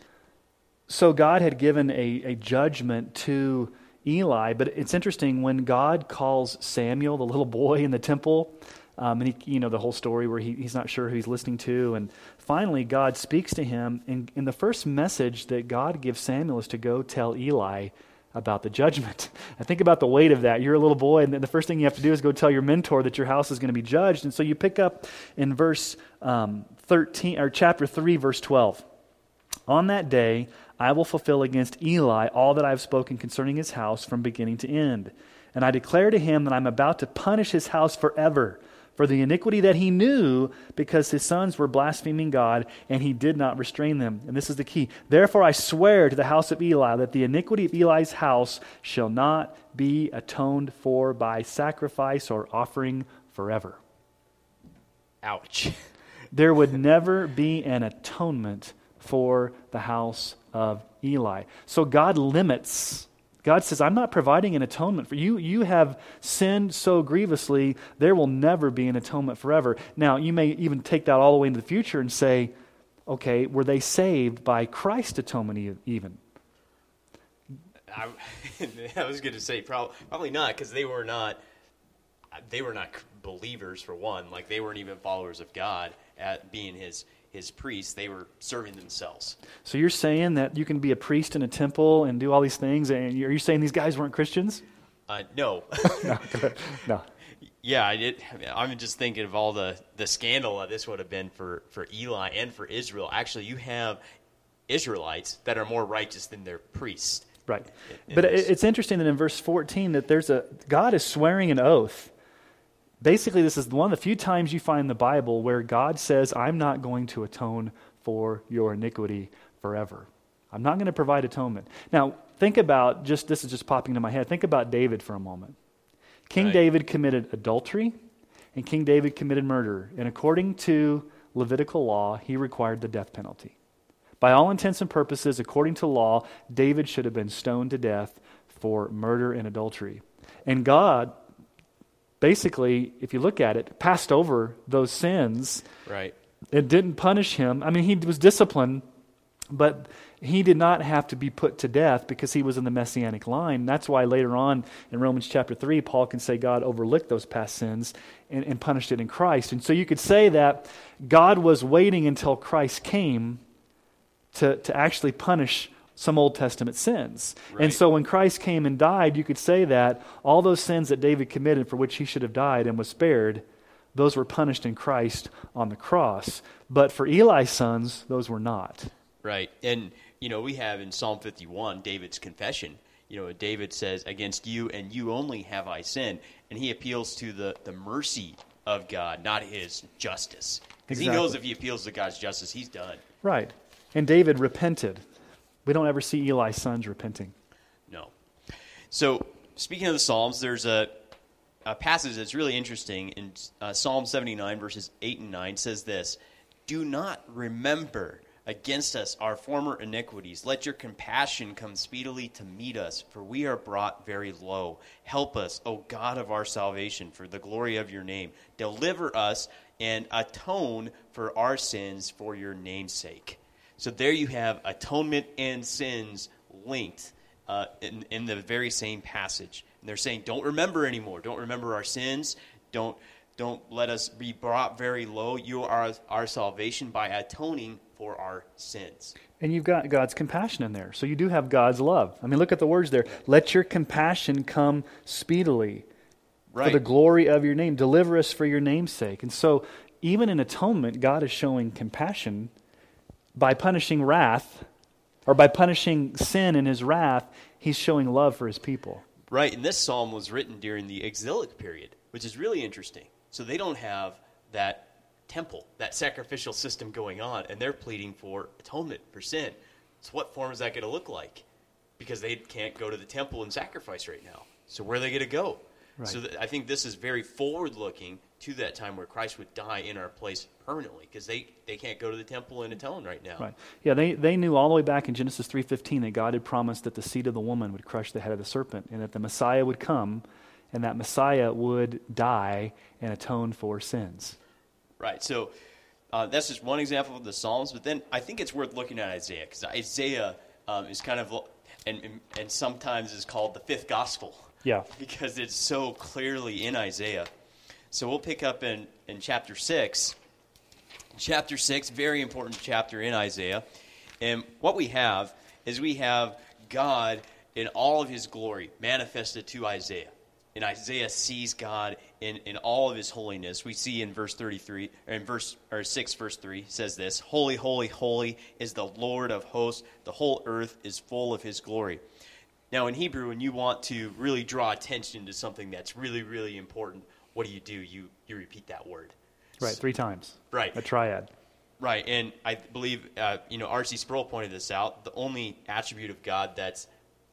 So God had given a, a judgment to Eli, but it's interesting when God calls Samuel, the little boy in the temple, um, and he, you know the whole story where he, he's not sure who he's listening to, and finally God speaks to him, and, and the first message that God gives Samuel is to go tell Eli about the judgment. [LAUGHS] I think about the weight of that. You're a little boy, and the first thing you have to do is go tell your mentor that your house is going to be judged. And so you pick up in verse um, 13 or chapter 3, verse 12. On that day, I will fulfill against Eli all that I have spoken concerning his house from beginning to end. And I declare to him that I'm about to punish his house forever for the iniquity that he knew because his sons were blaspheming God and he did not restrain them. And this is the key. Therefore, I swear to the house of Eli that the iniquity of Eli's house shall not be atoned for by sacrifice or offering forever. Ouch. [LAUGHS] there would never be an atonement for the house of Eli. So God limits God says, I'm not providing an atonement for you. You have sinned so grievously, there will never be an atonement forever. Now, you may even take that all the way into the future and say, okay, were they saved by Christ's atonement even? I, [LAUGHS] I was going to say probably, probably not because they were not they were not believers for one like they weren't even followers of God at being his his priests, they were serving themselves. So you're saying that you can be a priest in a temple and do all these things, and you're, you saying these guys weren't Christians? Uh, no. no. [LAUGHS] [LAUGHS] no. Yeah, I did. I'm just thinking of all the, the scandal that this would have been for, for Eli and for Israel. Actually, you have Israelites that are more righteous than their priests. Right. In, in but this. it's interesting that in verse 14 that there's a God is swearing an oath Basically, this is one of the few times you find in the Bible where God says, I'm not going to atone for your iniquity forever. I'm not going to provide atonement. Now, think about just this is just popping into my head. Think about David for a moment. King right. David committed adultery and King David committed murder. And according to Levitical law, he required the death penalty. By all intents and purposes, according to law, David should have been stoned to death for murder and adultery. And God basically, if you look at it, passed over those sins. Right. It didn't punish him. I mean, he was disciplined, but he did not have to be put to death because he was in the messianic line. That's why later on in Romans chapter 3, Paul can say God overlooked those past sins and, and punished it in Christ. And so you could say that God was waiting until Christ came to, to actually punish some Old Testament sins. Right. And so when Christ came and died, you could say that all those sins that David committed for which he should have died and was spared, those were punished in Christ on the cross. But for Eli's sons, those were not. Right. And, you know, we have in Psalm 51 David's confession. You know, David says, Against you and you only have I sinned. And he appeals to the, the mercy of God, not his justice. Because Exactly. he knows if he appeals to God's justice, he's done. Right. And David repented. We don't ever see Eli's sons repenting. No. So, speaking of the Psalms, there's a, a passage that's really interesting in uh, Psalm 79, verses 8 and 9 says this Do not remember against us our former iniquities. Let your compassion come speedily to meet us, for we are brought very low. Help us, O God of our salvation, for the glory of your name. Deliver us and atone for our sins for your name's sake. So there you have atonement and sins linked uh, in, in the very same passage. And they're saying, don't remember anymore. Don't remember our sins. Don't, don't let us be brought very low. You are our salvation by atoning for our sins. And you've got God's compassion in there. So you do have God's love. I mean, look at the words there. Let your compassion come speedily for the glory of your name. Deliver us for your name's sake. And so, even in atonement, God is showing compassion by punishing wrath, or by punishing sin in his wrath, he's showing love for his people. Right, and this psalm was written during the exilic period, which is really interesting. So they don't have that temple, that sacrificial system going on, and they're pleading for atonement for sin. So what form is that going to look like? Because they can't go to the temple and sacrifice right now. So where are they going to go? Right. So th- I think this is very forward-looking to that time where Christ would die in our place permanently, because they, they can't go to the temple and atone right now. Right. Yeah, they, they knew all the way back in Genesis 3.15 that God had promised that the seed of the woman would crush the head of the serpent and that the Messiah would come and that Messiah would die and atone for sins. Right. So uh, that's just one example of the Psalms. But then I think it's worth looking at Isaiah because Isaiah um, is kind of and and sometimes is called the fifth gospel Yeah. because it's so clearly in Isaiah. So we'll pick up in in chapter six. Chapter six, very important chapter in Isaiah, and what we have is we have God in all of His glory manifested to Isaiah. And Isaiah sees God in, in all of his holiness. We see in verse 33, or in verse or 6, verse 3, says this Holy, holy, holy is the Lord of hosts. The whole earth is full of his glory. Now, in Hebrew, when you want to really draw attention to something that's really, really important, what do you do? You, you repeat that word. Right, three times. Right. A triad. Right, and I believe uh, you know R.C. Sproul pointed this out. The only attribute of God that's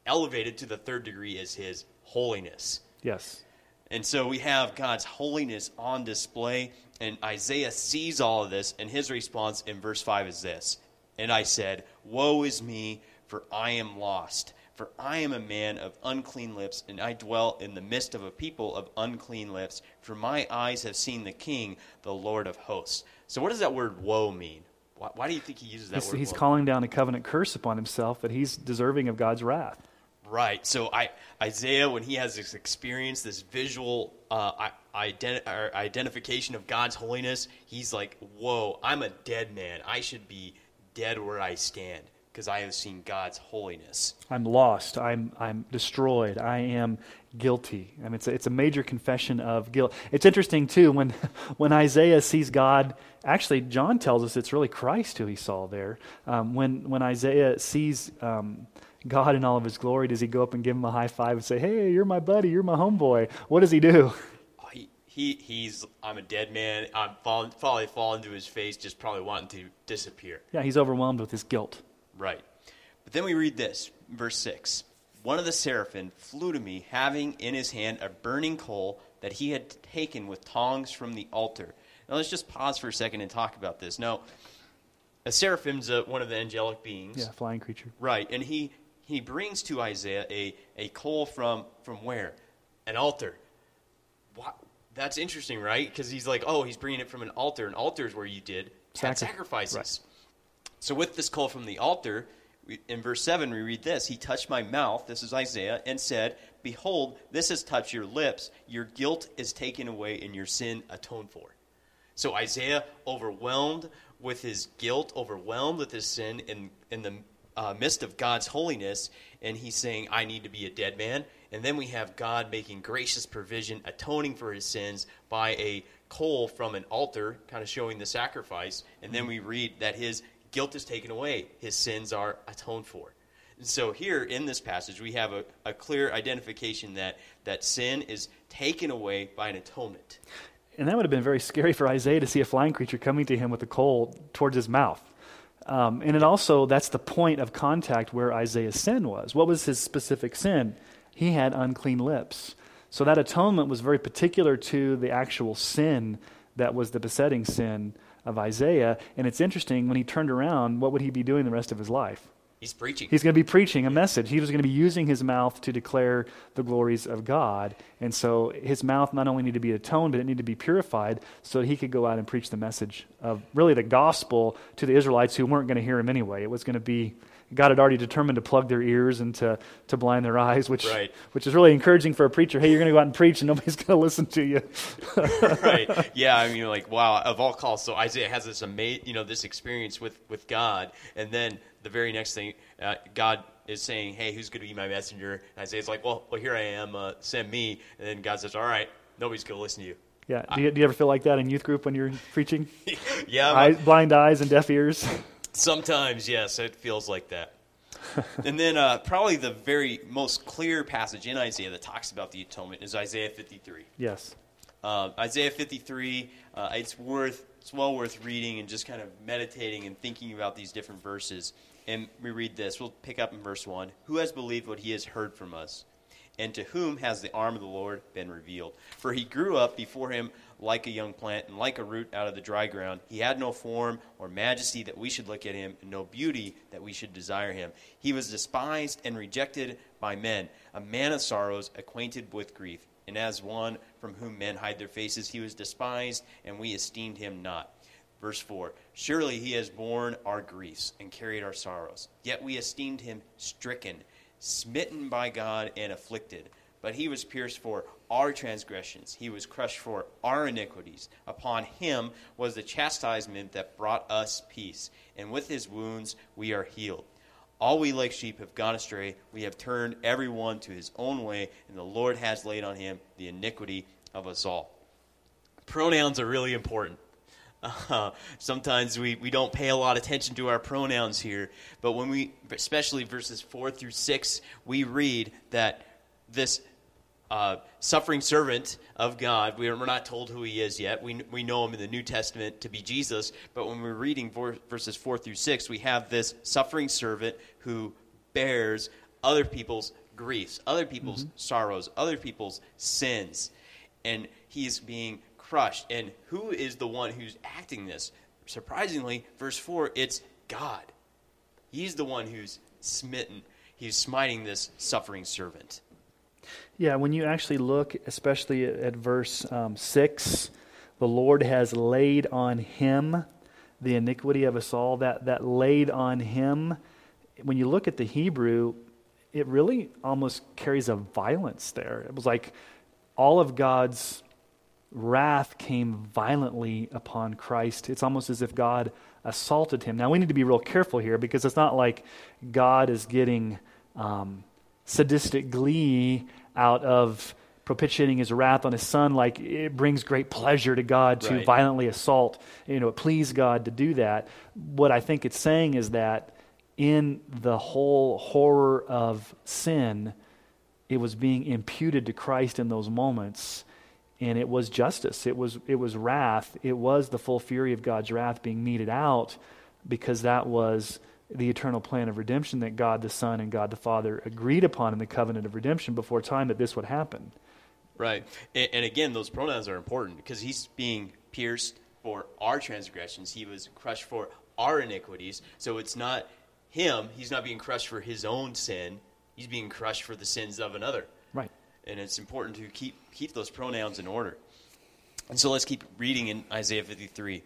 elevated to the third degree is His holiness, Yes. and so we have God's holiness on display. And Isaiah sees all of this, and his response in verse five is this: "And I said, Woe is me, for I am lost." For I am a man of unclean lips, and I dwell in the midst of a people of unclean lips. For my eyes have seen the King, the Lord of hosts. So, what does that word woe mean? Why, why do you think he uses that He's, word? he's woe? calling down a covenant curse upon himself that he's deserving of God's wrath. Right. So I, Isaiah, when he has this experience, this visual uh, ident- identification of God's holiness, he's like, "Whoa, I'm a dead man. I should be dead where I stand because I have seen God's holiness." I'm lost. I'm, I'm destroyed. I am guilty. I mean, it's a, it's a major confession of guilt. It's interesting, too, when, [LAUGHS] when Isaiah sees God, actually, John tells us it's really Christ who he saw there. Um, when, when Isaiah sees um, God in all of his glory, does he go up and give him a high five and say, Hey, you're my buddy, you're my homeboy? What does he do? Oh, He, he he's I'm a dead man. I'm falling, probably falling to his face, just probably wanting to disappear. Yeah, he's overwhelmed with his guilt. Right. But then we read this, verse 6. One of the seraphim flew to me, having in his hand a burning coal that he had taken with tongs from the altar. Now let's just pause for a second and talk about this. Now, a seraphim's a, one of the angelic beings. Yeah, flying creature. Right. And he, he brings to Isaiah a, a coal from, from where? An altar. What? That's interesting, right? Because he's like, oh, he's bringing it from an altar. An altar is where you did Sacri- sacrifices. right. So with this coal from the altar, in verse 7, we read this He touched my mouth, this is Isaiah, and said, Behold, this has touched your lips. Your guilt is taken away, and your sin atoned for. So Isaiah, overwhelmed with his guilt, overwhelmed with his sin, in, in the uh, midst of God's holiness, and he's saying, I need to be a dead man. And then we have God making gracious provision, atoning for his sins by a coal from an altar, kind of showing the sacrifice. And then we read that his guilt is taken away, his sins are atoned for. And so here in this passage, we have a, a clear identification that, that sin is taken away by an atonement. And that would have been very scary for Isaiah to see a flying creature coming to him with a coal towards his mouth. Um, and it also, that's the point of contact where Isaiah's sin was. What was his specific sin? He had unclean lips. So that atonement was very particular to the actual sin that was the besetting sin of Isaiah. And it's interesting, when he turned around, what would he be doing the rest of his life? He's preaching. He's going to be preaching a message. He was going to be using his mouth to declare the glories of God. And so his mouth not only needed to be atoned, but it needed to be purified so that he could go out and preach the message of really the gospel to the Israelites who weren't going to hear him anyway. It was going to be God had already determined to plug their ears and to, to blind their eyes, which right. which is really encouraging for a preacher. Hey, you're going to go out and preach, and nobody's [LAUGHS] going to listen to you. [LAUGHS] right? [LAUGHS] Yeah, I mean, like wow, of all calls. So Isaiah has this amazing, you know, this experience with with God, and then the very next thing, uh, God is saying, "Hey, who's going to be my messenger?" And Isaiah's like, "Well, well, here I am. Uh, send me." And then God says, "All right, nobody's going to listen to you." Yeah. Do you, do you ever feel like that in youth group when you're preaching? yeah. Eyes, blind eyes and deaf ears. Sometimes, yes, it feels like that. [LAUGHS] and then uh, probably the very most clear passage in Isaiah that talks about the atonement is Isaiah 53. Yes. Uh, Isaiah 53, uh, it's worth, it's well worth reading and just kind of meditating and thinking about these different verses. And we read this. We'll pick up in verse 1. Who has believed what he has heard from us? And to whom has the arm of the Lord been revealed? For he grew up before him like a young plant and like a root out of the dry ground. He had no form or majesty that we should look at him, and no beauty that we should desire him. He was despised and rejected by men, a man of sorrows, acquainted with grief. And as one from whom men hide their faces, he was despised, and we esteemed him not. Verse 4 Surely he has borne our griefs and carried our sorrows. Yet we esteemed him stricken, smitten by God, and afflicted. But he was pierced for our transgressions, he was crushed for our iniquities. Upon him was the chastisement that brought us peace, and with his wounds we are healed. All we like sheep have gone astray. We have turned every one to his own way, and the Lord has laid on him the iniquity of us all. Pronouns are really important. Uh, [LAUGHS] sometimes we, we don't pay a lot of attention to our pronouns here, but when we, especially verses 4 through 6, we read that this uh, suffering servant of God, we are, we're not told who he is yet. We, we know him in the New Testament to be Jesus, but when we're reading verses 4 through 6, we have this suffering servant who bears other people's griefs, other people's mm-hmm. sorrows, other people's sins. And he's being crushed. And who is the one who's acting this? Surprisingly, verse 4, it's God. He's the one who's smitten. He's smiting this suffering servant. Yeah, when you actually look, especially at verse um, 6, the Lord has laid on him the iniquity of us all. That, that laid on him, when you look at the Hebrew, it really almost carries a violence there. It was like all of God's wrath came violently upon Christ. It's almost as if God assaulted him. Now, we need to be real careful here because it's not like God is getting um, sadistic glee out of propitiating his wrath on his son like it brings great pleasure to god to right. violently assault you know it pleased god to do that. What i think it's saying is that in the whole horror of sin it was being imputed to christ in those moments and it was justice. It was it was wrath. It was the full fury of god's wrath being meted out because that was the eternal plan of redemption that God the Son and God the Father agreed upon in the covenant of redemption before time that this would happen. Right. And, and again, those pronouns are important because he's being pierced for our transgressions, he was crushed for our iniquities. So it's not him, he's not being crushed for his own sin, he's being crushed for the sins of another. Right. And it's important to keep, keep those pronouns in order. And so let's keep reading in Isaiah 53.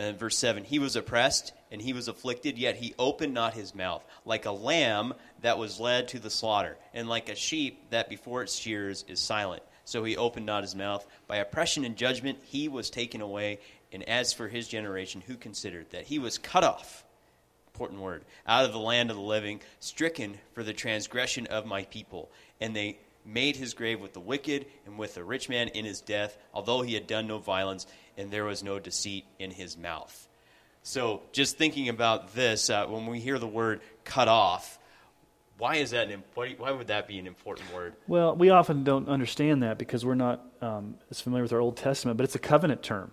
Uh, verse 7 He was oppressed and he was afflicted, yet he opened not his mouth, like a lamb that was led to the slaughter, and like a sheep that before its shears is silent. So he opened not his mouth. By oppression and judgment he was taken away. And as for his generation, who considered that he was cut off, important word. Out of the land of the living, stricken for the transgression of my people. And they made his grave with the wicked and with the rich man in his death, although he had done no violence, and there was no deceit in his mouth. So, just thinking about this, uh, when we hear the word cut off, why is that? An, why, why would that be an important word? Well, we often don't understand that because we're not um, as familiar with our Old Testament, but it's a covenant term.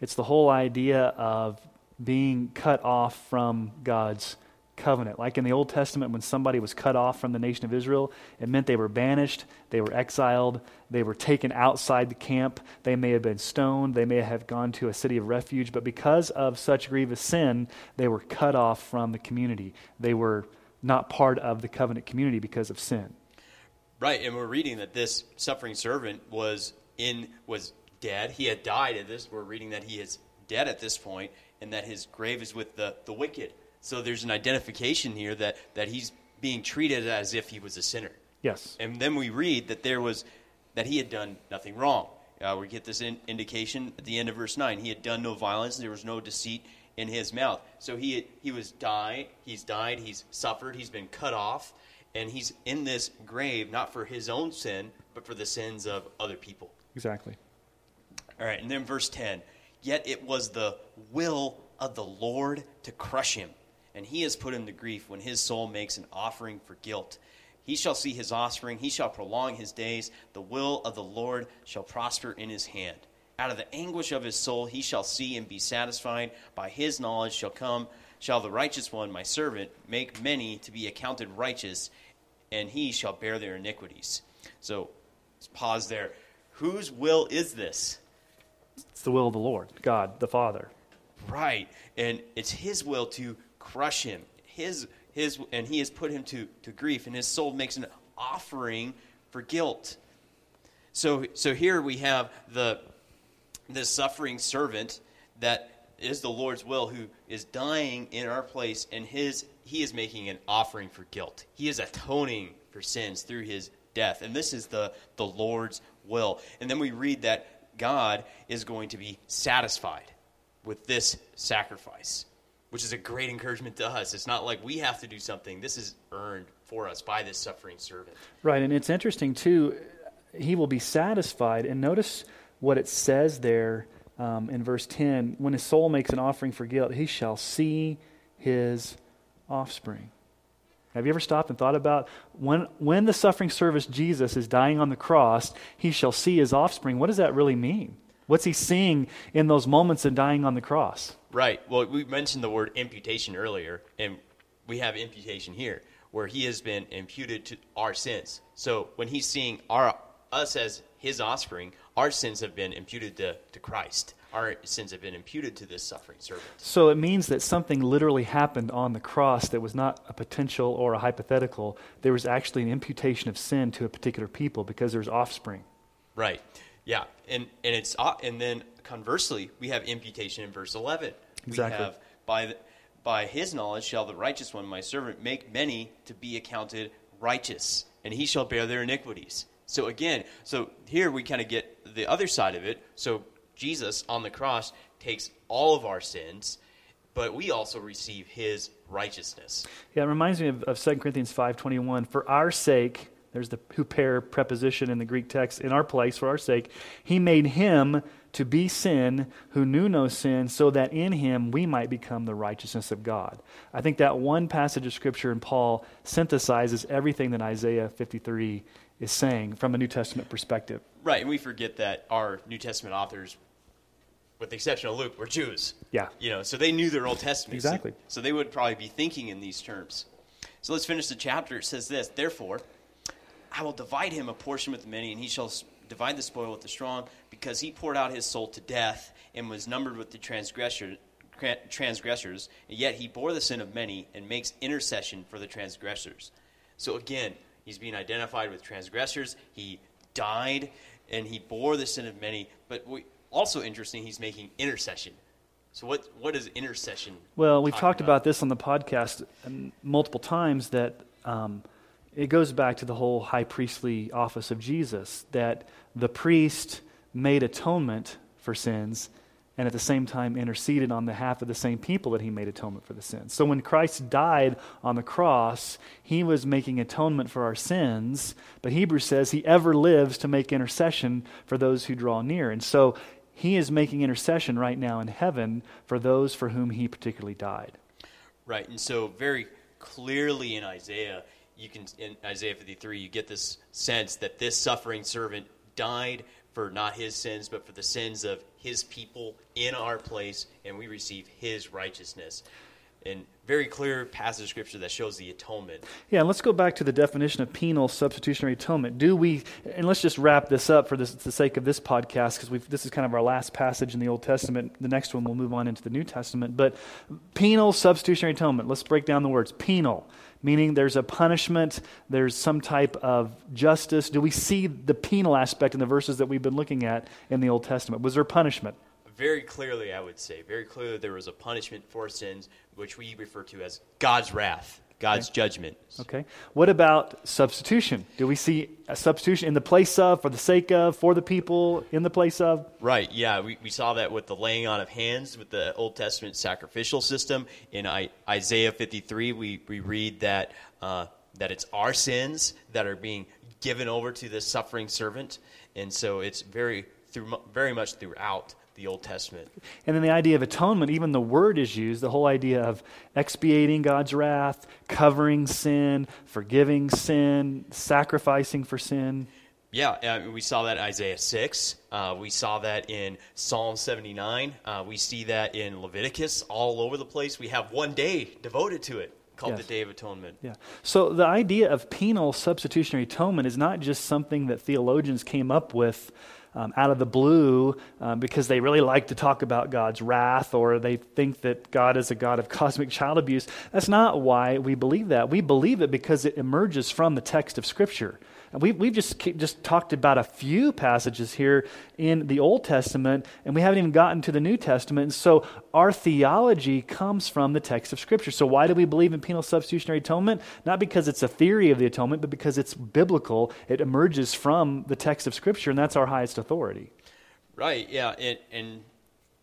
It's the whole idea of being cut off from God's covenant. Like in the Old Testament, when somebody was cut off from the nation of Israel, it meant they were banished, they were exiled, they were taken outside the camp, they may have been stoned, they may have gone to a city of refuge, but because of such grievous sin, they were cut off from the community. They were not part of the covenant community because of sin. Right, and we're reading that this suffering servant was in was dead. He had died at this. We're reading that he is dead at this point, and that his grave is with the, the wicked. So there's an identification here that, that he's being treated as if he was a sinner. Yes. And then we read that there was that he had done nothing wrong. Uh, we get this in, indication at the end of verse nine. He had done no violence. There was no deceit in his mouth. So he had, he was died. He's died. He's suffered. He's been cut off, and he's in this grave not for his own sin, but for the sins of other people. Exactly. All right, and then verse ten. Yet it was the will of the Lord to crush him and he is put into grief when his soul makes an offering for guilt. He shall see his offspring, he shall prolong his days. The will of the Lord shall prosper in his hand. Out of the anguish of his soul he shall see and be satisfied. By his knowledge shall come, shall the righteous one, my servant, make many to be accounted righteous, and he shall bear their iniquities. So, let's pause there. Whose will is this? It's the will of the Lord, God, the Father. Right. And it's his will to crush him. His, his, and he has put him to, to grief, and his soul makes an offering for guilt. So, so here we have the, the suffering servant that is the Lord's will who is dying in our place, and his, he is making an offering for guilt. He is atoning for sins through his death. And this is the, the Lord's will. And then we read that God is going to be satisfied with this sacrifice which is a great encouragement to us. It's not like we have to do something. This is earned for us by this suffering servant. Right, and it's interesting too. He will be satisfied, and notice what it says there um, in verse ten: when his soul makes an offering for guilt, he shall see his offspring. Have you ever stopped and thought about when, when the suffering servant Jesus is dying on the cross, he shall see his offspring? What does that really mean? What's he seeing in those moments of dying on the cross? Right. Well, we mentioned the word imputation earlier, and we have imputation here, where he has been imputed to our sins. So when he's seeing our us as his offspring, our sins have been imputed to, to Christ. Our sins have been imputed to this suffering servant. So it means that something literally happened on the cross that was not a potential or a hypothetical. There was actually an imputation of sin to a particular people because there's offspring. Right. Yeah. And and it's uh, and then conversely, we have imputation in verse 11. Exactly. We have, by, the, by his knowledge shall the righteous one, my servant, make many to be accounted righteous, and he shall bear their iniquities. So again, so here we kind of get the other side of it. So Jesus on the cross takes all of our sins, but we also receive his righteousness. Yeah, it reminds me of, of 2 Corinthians 5.21. For our sake, there's the huper preposition in the Greek text, in our place, for our sake, he made him to be sin who knew no sin, so that in him we might become the righteousness of God. I think that one passage of Scripture in Paul synthesizes everything that Isaiah 53 is saying from a New Testament perspective. Right, and we forget that our New Testament authors, with the exception of Luke, were Jews. Yeah. You know, so they knew their Old Testament. Exactly. So, so they would probably be thinking in these terms. So let's finish the chapter. It says this Therefore, I will divide him a portion with the many, and he shall divide the spoil with the strong, because he poured out his soul to death and was numbered with the transgressors. Transgressors, and yet he bore the sin of many and makes intercession for the transgressors. So again, he's being identified with transgressors. He died and he bore the sin of many. But we, also interesting, he's making intercession. So what what is intercession? Well, we've talked about? about this on the podcast um, multiple times that um, it goes back to the whole high priestly office of Jesus that the priest made atonement for sins and at the same time interceded on behalf of the same people that he made atonement for the sins. So when Christ died on the cross, he was making atonement for our sins, but Hebrews says he ever lives to make intercession for those who draw near. And so he is making intercession right now in heaven for those for whom he particularly died. Right. And so very clearly in Isaiah, you can in Isaiah 53, you get this sense that this suffering servant died for not his sins, but for the sins of his people in our place, and we receive his righteousness. And very clear passage of scripture that shows the atonement. Yeah, and let's go back to the definition of penal substitutionary atonement. Do we, and let's just wrap this up for this, the sake of this podcast, because this is kind of our last passage in the Old Testament. The next one we'll move on into the New Testament. But penal substitutionary atonement, let's break down the words. Penal, meaning there's a punishment, there's some type of justice. Do we see the penal aspect in the verses that we've been looking at in the Old Testament? Was there punishment? Very clearly, I would say, very clearly, there was a punishment for sins, which we refer to as God's wrath, God's okay. judgment. Okay. What about substitution? Do we see a substitution in the place of, for the sake of, for the people, in the place of? Right, yeah. We, we saw that with the laying on of hands with the Old Testament sacrificial system. In I, Isaiah 53, we, we read that, uh, that it's our sins that are being given over to this suffering servant. And so it's very, through, very much throughout the Old Testament. And then the idea of atonement, even the word is used, the whole idea of expiating God's wrath, covering sin, forgiving sin, sacrificing for sin. Yeah, uh, we saw that in Isaiah 6. Uh, we saw that in Psalm 79. Uh, we see that in Leviticus all over the place. We have one day devoted to it called yes. the Day of Atonement. Yeah. So the idea of penal substitutionary atonement is not just something that theologians came up with um, out of the blue um, because they really like to talk about God's wrath or they think that God is a God of [LAUGHS] cosmic child abuse. That's not why we believe that. We believe it because it emerges from the text of Scripture. And we, we've just, just talked about a few passages here in the Old Testament, and we haven't even gotten to the New Testament. And so our theology comes from the text of Scripture. So why do we believe in penal substitutionary atonement? Not because it's a theory of the atonement, but because it's biblical. It emerges from the text of Scripture, and that's our highest authority. Right, yeah. And, and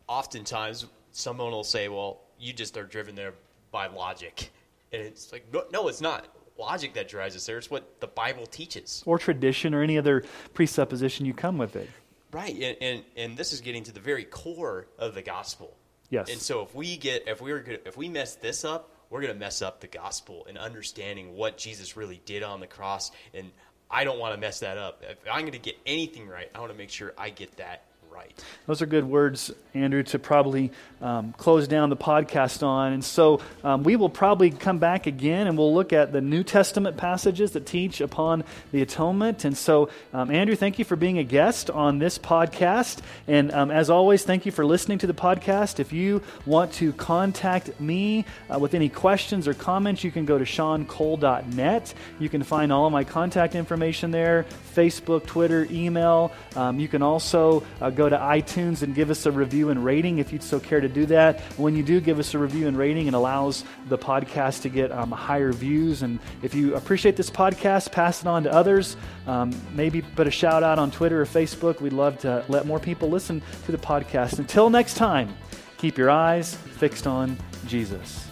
oftentimes someone will say, well, you just are driven there by logic. And it's like, no, no it's not logic that drives us there. It's what the Bible teaches. Or tradition or any other presupposition you come with it. Right. And, and, and this is getting to the very core of the gospel. Yes. And so if we get if we were if we mess this up, we're going to mess up the gospel and understanding what Jesus really did on the cross and I don't want to mess that up. If I'm going to get anything right, I want to make sure I get that right. Those are good words, Andrew, to probably um, close down the podcast on. And so um, we will probably come back again and we'll look at the New Testament passages that teach upon the atonement. And so, um, Andrew, thank you for being a guest on this podcast. And um, as always, thank you for listening to the podcast. If you want to contact me uh, with any questions or comments, you can go to seancole.net. You can find all of my contact information there Facebook, Twitter, email. Um, you can also uh, go to iTunes and give us a review and rating if you'd so care to do that. When you do give us a review and rating, it allows the podcast to get um, higher views. And if you appreciate this podcast, pass it on to others. Um, maybe put a shout out on Twitter or Facebook. We'd love to let more people listen to the podcast. Until next time, keep your eyes fixed on Jesus.